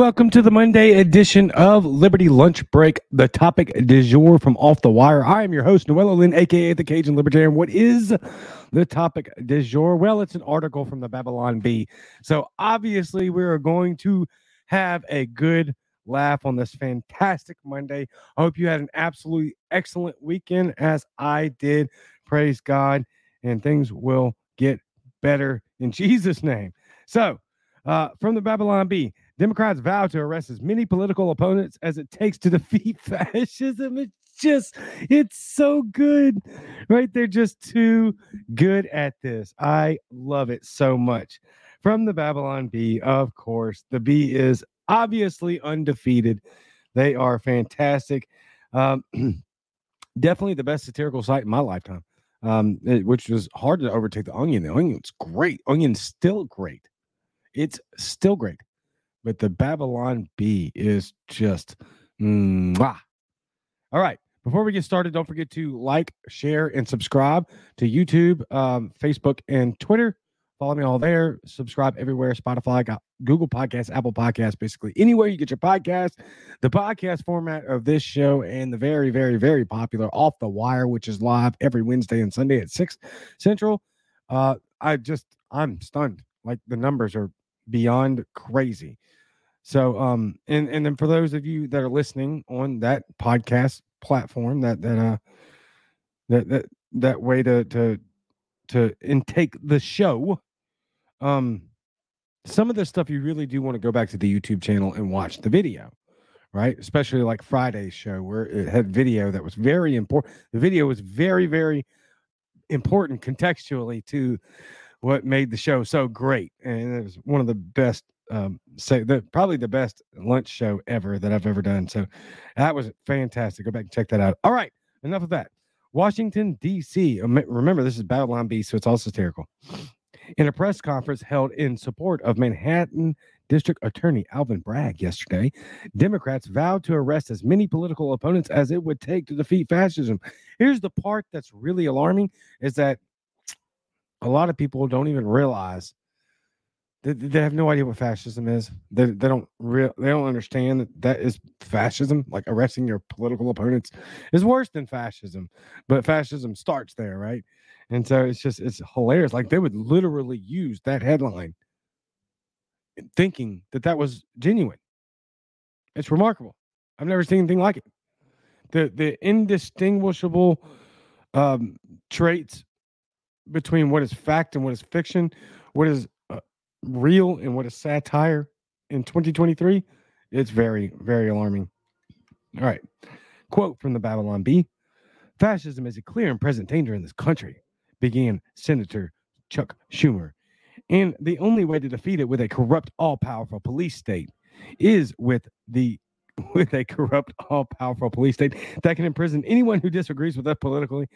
welcome to the Monday edition of Liberty Lunch Break, the topic du jour from Off the Wire. I am your host, Noel Lynn, aka the Cajun Libertarian. What is the topic du jour? Well, it's an article from the Babylon Bee. So obviously, we are going to have a good laugh on this fantastic Monday. I hope you had an absolutely excellent weekend, as I did. Praise God, and things will get better in Jesus' name. So, uh, from the Babylon Bee, Democrats vow to arrest as many political opponents as it takes to defeat fascism. It's just, it's so good, right? They're just too good at this. I love it so much. From the Babylon Bee, of course, the Bee is obviously undefeated. They are fantastic. Um, definitely the best satirical site in my lifetime, um, it, which was hard to overtake the Onion. The Onion's great. Onion's still great. It's still great but the Babylon Bee is just mwah. All right. Before we get started, don't forget to like, share, and subscribe to YouTube, um, Facebook, and Twitter. Follow me all there. Subscribe everywhere Spotify, Google Podcasts, Apple Podcasts, basically anywhere you get your podcast. The podcast format of this show and the very, very, very popular Off the Wire, which is live every Wednesday and Sunday at 6 Central. Uh, I just, I'm stunned. Like the numbers are beyond crazy. So, um, and and then for those of you that are listening on that podcast platform, that that uh, that that that way to to to intake the show, um, some of the stuff you really do want to go back to the YouTube channel and watch the video, right? Especially like Friday's show where it had video that was very important. The video was very very important contextually to what made the show so great, and it was one of the best um, say the probably the best lunch show ever that I've ever done. So that was fantastic. Go back and check that out. All right, enough of that. Washington D.C. Remember, this is Babylon Bee, so it's all satirical. In a press conference held in support of Manhattan District Attorney Alvin Bragg yesterday, Democrats vowed to arrest as many political opponents as it would take to defeat fascism. Here's the part that's really alarming: is that a lot of people don't even realize they, they have no idea what fascism is. They, they don't real they don't understand that that is fascism. Like arresting your political opponents is worse than fascism, but fascism starts there, right? And so it's just it's hilarious. Like they would literally use that headline, thinking that that was genuine. It's remarkable. I've never seen anything like it. The the indistinguishable um, traits between what is fact and what is fiction, what is uh, real and what is satire in 2023, it's very, very alarming. All right. Quote from the Babylon Bee Fascism is a clear and present danger in this country, began Senator Chuck Schumer. And the only way to defeat it with a corrupt, all powerful police state is with the with a corrupt, all powerful police state that can imprison anyone who disagrees with us politically.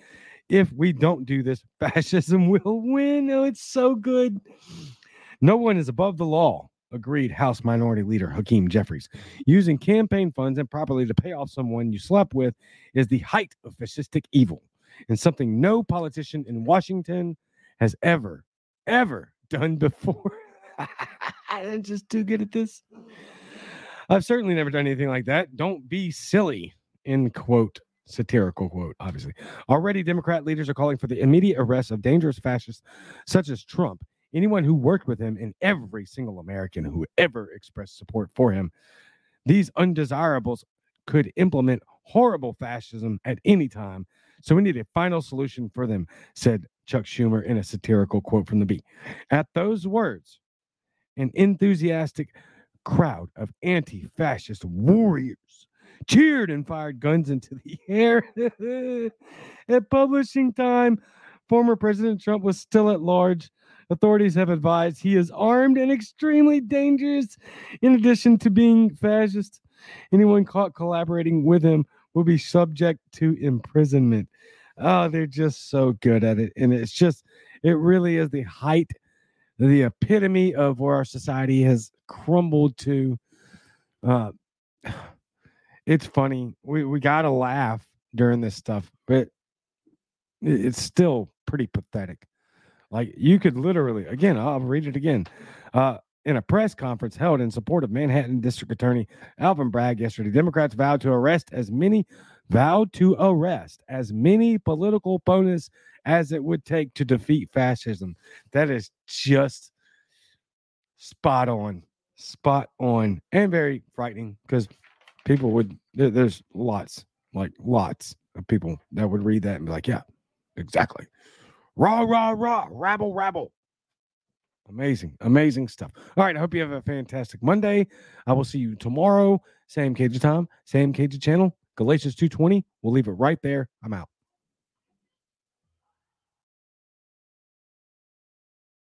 If we don't do this, fascism will win. Oh, it's so good. No one is above the law, agreed House Minority Leader Hakeem Jeffries. Using campaign funds improperly to pay off someone you slept with is the height of fascistic evil and something no politician in Washington has ever, ever done before. I'm just too good at this. I've certainly never done anything like that. Don't be silly, end quote satirical quote, obviously. Already, Democrat leaders are calling for the immediate arrest of dangerous fascists such as Trump anyone who worked with him and every single American who ever expressed support for him. These undesirables could implement horrible fascism at any time. So we need a final solution for them, said Chuck Schumer in a satirical quote from the Bee. At those words, an enthusiastic crowd of anti fascist warriors cheered and fired guns into the air. at publishing time, former President Trump was still at large Authorities have advised he is armed and extremely dangerous. In addition to being fascist, anyone caught collaborating with him will be subject to imprisonment. Oh, they're just so good at it. And it's just, it really is the height, the epitome of where our society has crumbled to. Uh, it's funny. We, we got to laugh during this stuff, but it's still pretty pathetic. Like you could literally, again, I'll read it again. Uh, in a press conference held in support of Manhattan District Attorney Alvin Bragg yesterday, Democrats vowed to arrest as many vowed to arrest as many political opponents as it would take to defeat fascism. That is just spot on, spot on, and very frightening because people would, there, there's lots, like lots of people that would read that and be like, yeah, exactly. Rah, rah, rah, rabble, rabble. Amazing, amazing stuff. All right, I hope you have a fantastic Monday. I will see you tomorrow. Same Cajun time, same Cajun channel. Galatians 220. We'll leave it right there. I'm out.